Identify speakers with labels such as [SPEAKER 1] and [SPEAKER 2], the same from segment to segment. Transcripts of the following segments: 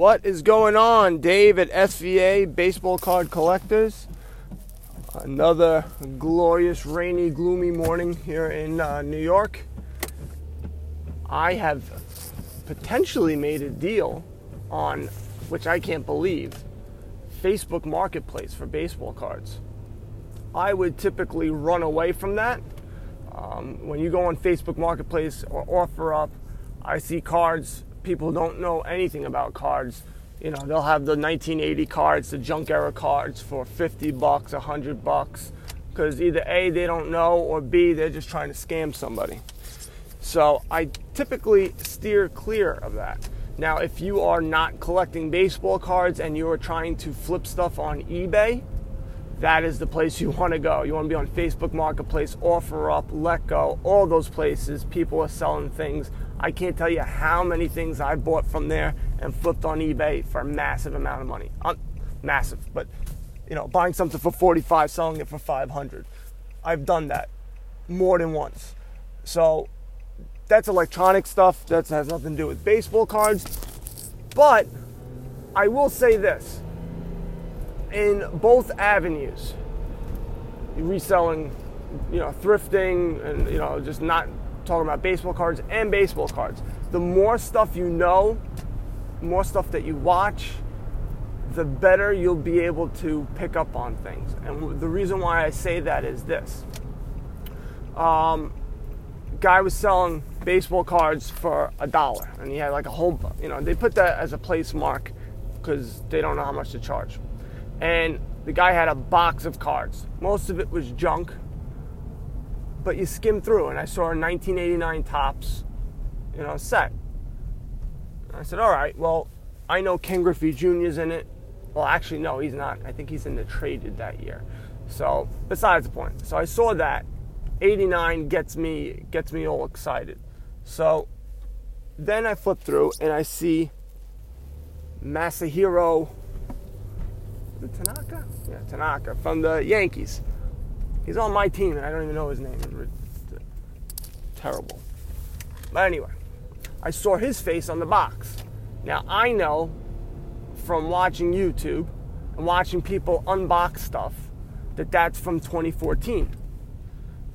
[SPEAKER 1] What is going on, Dave at SVA Baseball Card Collectors? Another glorious, rainy, gloomy morning here in uh, New York. I have potentially made a deal on, which I can't believe, Facebook Marketplace for baseball cards. I would typically run away from that. Um, when you go on Facebook Marketplace or offer up, I see cards people don't know anything about cards. You know, they'll have the 1980 cards, the junk era cards for 50 bucks, 100 bucks, because either A, they don't know, or B, they're just trying to scam somebody. So I typically steer clear of that. Now, if you are not collecting baseball cards and you are trying to flip stuff on eBay, that is the place you want to go. You want to be on Facebook Marketplace, OfferUp, Letgo, all those places. People are selling things. I can't tell you how many things I bought from there and flipped on eBay for a massive amount of money. Uh, massive, but you know, buying something for 45, selling it for 500. I've done that more than once. So that's electronic stuff. That has nothing to do with baseball cards. But I will say this in both avenues, reselling, you know, thrifting, and you know, just not talking about baseball cards and baseball cards. The more stuff you know, more stuff that you watch, the better you'll be able to pick up on things. And the reason why I say that is this: um, guy was selling baseball cards for a dollar, and he had like a whole, you know, they put that as a place mark because they don't know how much to charge and the guy had a box of cards. Most of it was junk, but you skim through, and I saw a 1989 Topps, you know, set. And I said, all right, well, I know Ken Griffey Jr.'s in it. Well, actually, no, he's not. I think he's in the traded that year. So, besides the point. So I saw that. 89 gets me gets me all excited. So then I flip through and I see Masahiro Tanaka? Yeah, Tanaka from the Yankees. He's on my team, and I don't even know his name. Terrible. But anyway, I saw his face on the box. Now I know from watching YouTube and watching people unbox stuff that that's from 2014.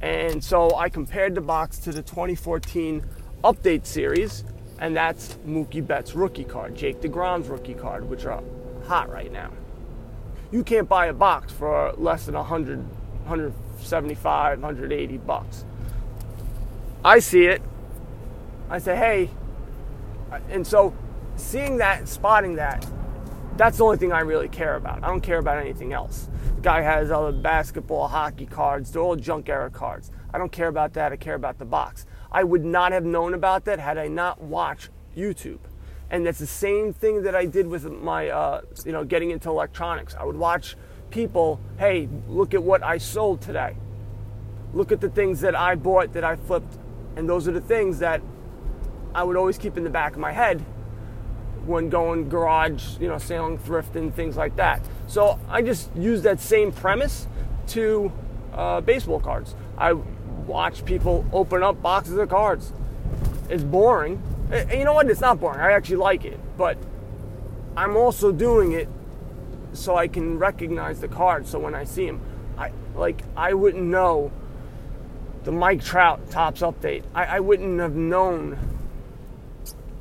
[SPEAKER 1] And so I compared the box to the 2014 update series, and that's Mookie Betts' rookie card, Jake DeGrom's rookie card, which are hot right now you can't buy a box for less than 100, 175, 180 bucks. I see it. I say, hey, and so seeing that, spotting that, that's the only thing I really care about. I don't care about anything else. The guy has all the basketball, hockey cards, they're all junk era cards. I don't care about that. I care about the box. I would not have known about that had I not watched YouTube and that's the same thing that I did with my, uh, you know, getting into electronics. I would watch people, hey, look at what I sold today. Look at the things that I bought that I flipped, and those are the things that I would always keep in the back of my head when going garage, you know, selling thrift and things like that. So I just use that same premise to uh, baseball cards. I watch people open up boxes of cards. It's boring, and you know what? It's not boring. I actually like it. But I'm also doing it so I can recognize the cards. So when I see them, I like I wouldn't know the Mike Trout Topps update. I, I wouldn't have known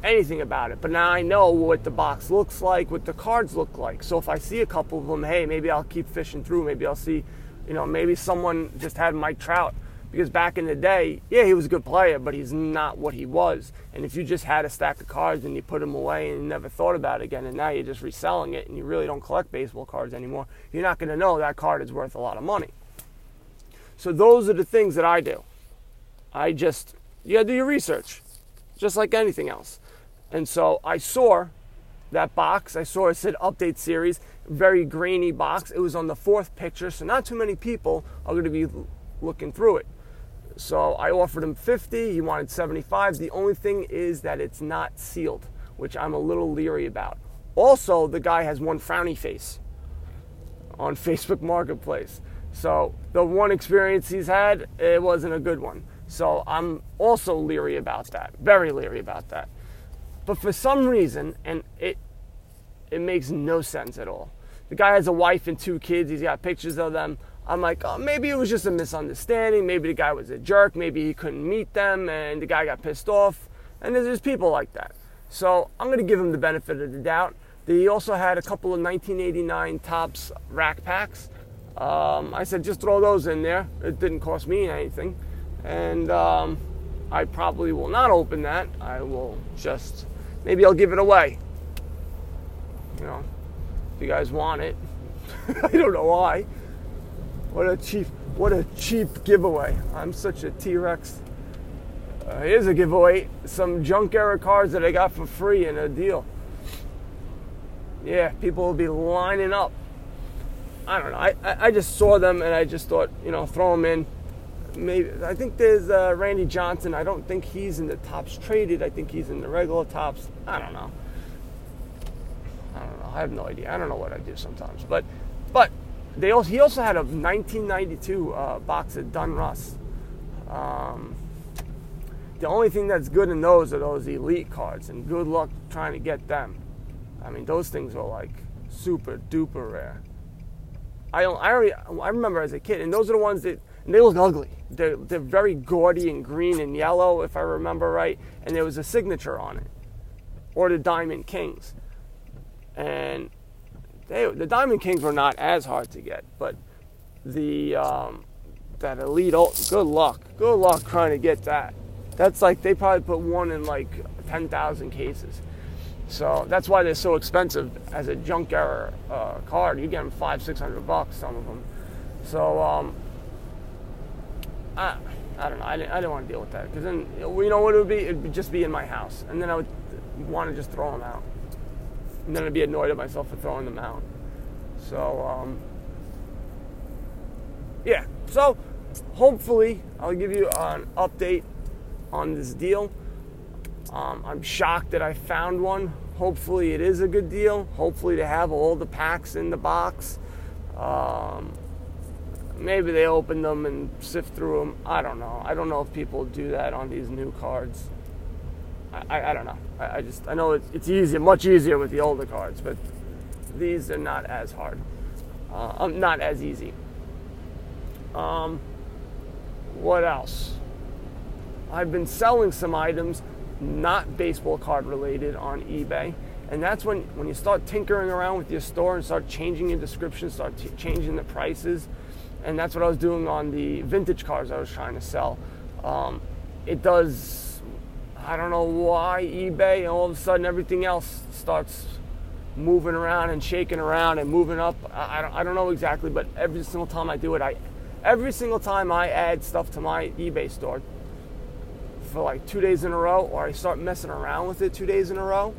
[SPEAKER 1] anything about it. But now I know what the box looks like, what the cards look like. So if I see a couple of them, hey, maybe I'll keep fishing through. Maybe I'll see, you know, maybe someone just had Mike Trout because back in the day, yeah, he was a good player, but he's not what he was. And if you just had a stack of cards and you put them away and never thought about it again, and now you're just reselling it and you really don't collect baseball cards anymore, you're not going to know that card is worth a lot of money. So those are the things that I do. I just, you got to do your research, just like anything else. And so I saw that box. I saw it said update series, very grainy box. It was on the fourth picture, so not too many people are going to be looking through it. So I offered him 50, he wanted 75. The only thing is that it's not sealed, which I'm a little leery about. Also, the guy has one frowny face on Facebook Marketplace. So the one experience he's had, it wasn't a good one. So I'm also leery about that, very leery about that. But for some reason, and it It makes no sense at all. The guy has a wife and two kids. He's got pictures of them. I'm like, oh, maybe it was just a misunderstanding. Maybe the guy was a jerk. Maybe he couldn't meet them and the guy got pissed off. And there's, there's people like that. So I'm going to give him the benefit of the doubt. They also had a couple of 1989 Topps rack packs. Um, I said, just throw those in there. It didn't cost me anything. And um, I probably will not open that. I will just, maybe I'll give it away. You know, if you guys want it. I don't know why. What a cheap, what a cheap giveaway. I'm such a T-Rex. Uh, here's a giveaway. Some junk era cards that I got for free in a deal. Yeah, people will be lining up. I don't know. I, I, I just saw them and I just thought, you know, throw them in. Maybe I think there's uh, Randy Johnson. I don't think he's in the Topps traded. I think he's in the regular Topps. I don't know. I don't know. I have no idea. I don't know what I do sometimes. But but they also he also had a 1992 uh, box of Donruss. Um, the only thing that's good in those are those elite cards, and good luck trying to get them. I mean, those things are like super duper rare. I I already, I remember as a kid, and those are the ones that they look ugly. They're, they're very gaudy and green and yellow, if I remember right. And there was a signature on it, or the Diamond Kings. And they, the Diamond Kings were not as hard to get, but the um, that elite, Alt, good luck, good luck trying to get that. That's like they probably put one in like ten thousand cases. So that's why they're so expensive as a junk era uh, card. You get them five, six hundred bucks, some of them. So um, I, I don't know. I didn't, I didn't want to deal with that because then you know what it would be? It would just be in my house, and then I would want to just throw them out, and then I'd be annoyed at myself for throwing them out. So um, yeah. So hopefully I'll give you an update on this deal. Um, I'm shocked that I found one. Hopefully, it is a good deal. Hopefully, to have all the packs in the box. Um, maybe they open them and sift through them. I don't know. I don't know if people do that on these new cards. I, I, don't know. I, I, just I know it's, it's easier, much easier with the older cards, but these are not as hard. Uh, um, not as easy. Um, what else? I've been selling some items not baseball card related on eBay. And that's when, when you start tinkering around with your store and start changing your description, start t- changing the prices. And that's what I was doing on the vintage cars I was trying to sell. Um, it does, I don't know why eBay, and all of a sudden everything else starts moving around and shaking around and moving up. I, I, don't, I don't know exactly, but every single time I do it, I, every single time I add stuff to my eBay store, for like two days in a row, or I start messing around with it two days in a row,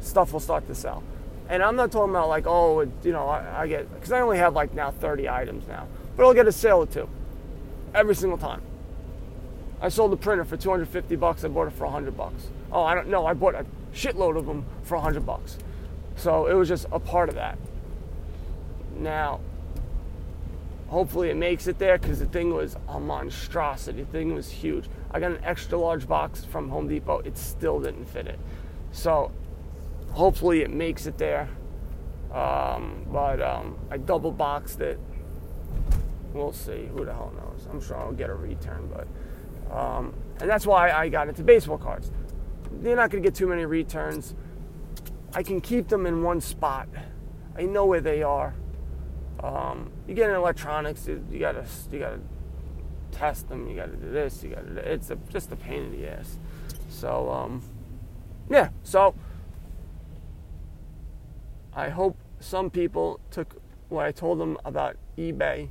[SPEAKER 1] stuff will start to sell. And I'm not talking about like, oh, you know, I, I get, because I only have like now 30 items now, but I'll get a sale or two every single time. I sold the printer for 250 bucks. I bought it for 100 bucks. Oh, I don't know. I bought a shitload of them for 100 bucks. So it was just a part of that. Now, hopefully it makes it there because the thing was a monstrosity. The thing was huge. I got an extra large box from Home Depot. It still didn't fit it. So hopefully it makes it there. Um, but um, I double boxed it. We'll see. Who the hell knows? I'm sure I'll get a return. But um, and that's why I got into baseball cards. They're not going to get too many returns. I can keep them in one spot. I know where they are. Um, you get in electronics, you gotta you gotta test them. You got to do this. You got to. It's a, just a pain in the ass. So um, yeah. So I hope some people took what I told them about eBay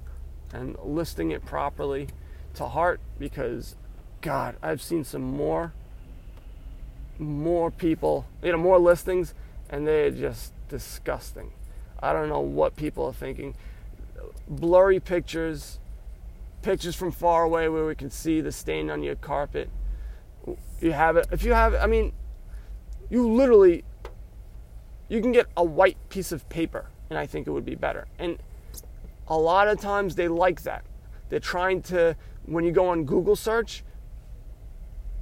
[SPEAKER 1] and listing it properly to heart because God, I've seen some more more people, you know, more listings and they're just disgusting. I don't know what people are thinking. Blurry pictures, pictures from far away where we can see the stain on your carpet. You have it. If you have, I mean, you literally, you can get a white piece of paper, and I think it would be better. And a lot of times they like that. They're trying to, when you go on Google search,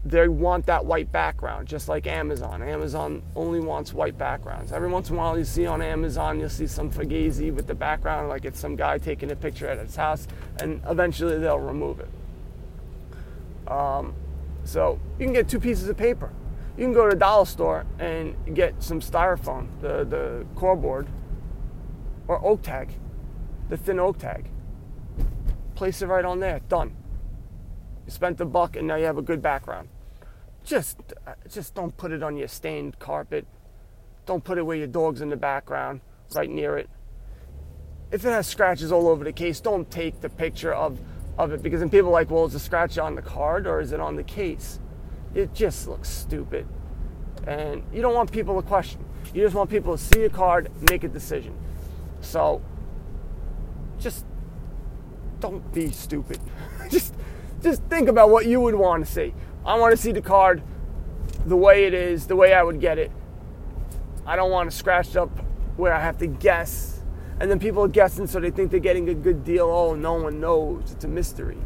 [SPEAKER 1] they want that white background, just like Amazon. Amazon only wants white backgrounds. Every once in a while, you see on Amazon, you'll see some fugazi with the background, like it's some guy taking a picture at his house, and eventually they'll remove it. Um, so you can get two pieces of paper. You can go to a dollar store and get some styrofoam, the, the core board, or oak tag, the thin oak tag. Place it right on there, done. You spent the buck and now you have a good background. Just, uh, just don't put it on your stained carpet. Don't put it where your dog's in the background, right near it. If it has scratches all over the case, don't take the picture of, of it because then people are like, well, is the scratch on the card or is it on the case? It just looks stupid. And you don't want people to question. You just want people to see a card, make a decision. So just don't be stupid. just just think about what you would want to see. I want to see the card the way it is, the way I would get it. I don't want to scratch up where I have to guess. And then people are guessing so they think they're getting a good deal. Oh, no one knows. It's a mystery.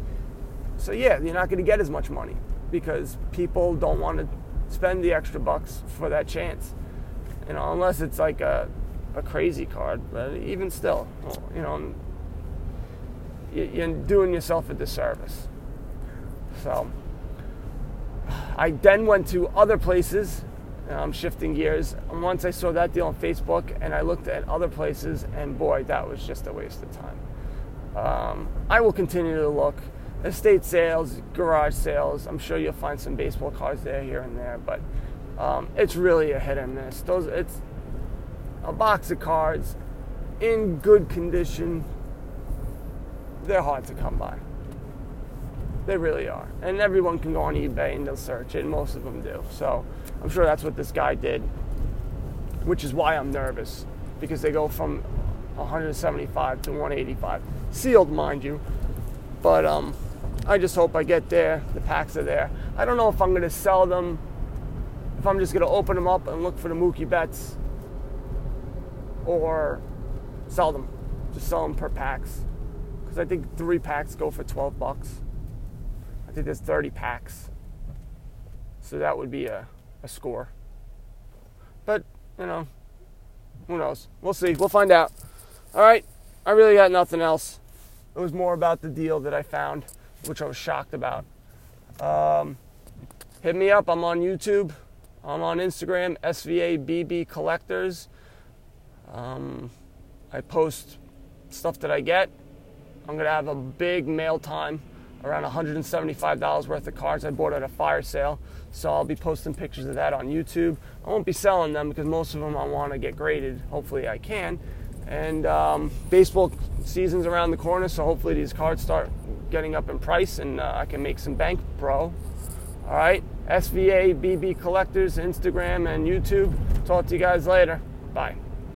[SPEAKER 1] So, yeah, you're not going to get as much money because people don't want to spend the extra bucks for that chance. You know, unless it's like a, a crazy card. But even still, you know, you're doing yourself a disservice. So I then went to other places. I'm shifting gears. Once I saw that deal on Facebook and I looked at other places, and boy, that was just a waste of time. Um, I will continue to look. Estate sales, garage sales. I'm sure you'll find some baseball cards there, here and there, but um, it's really a hit and miss. Those, it's a box of cards in good condition. They're hard to come by. They really are. And everyone can go on eBay and they'll search it, most of them do. So I'm sure that's what this guy did, which is why I'm nervous because they go from 175 to 185. Sealed, mind you. But um, I just hope I get there. The packs are there. I don't know if I'm going to sell them, if I'm just going to open them up and look for the Mookie Betts, or sell them. Just sell them per packs. Because I think three packs go for 12 bucks. I think there's 30 packs. So that would be a, a score. But, you know, who knows? We'll see. We'll find out. All right. I really got nothing else. It was more about the deal that I found, which I was shocked about. Um, hit me up. I'm on YouTube. I'm on Instagram, SVABB Collectors. Um, I post stuff that I get. I'm going to have a big mail time around $175 worth of cards I bought at a fire sale. So I'll be posting pictures of that on YouTube. I won't be selling them because most of them I want to get graded. Hopefully I can. And um, baseball season's around the corner, so hopefully these cards start getting up in price and uh, I can make some bank pro. All right, SVA BB Collectors, Instagram and YouTube. Talk to you guys later. Bye.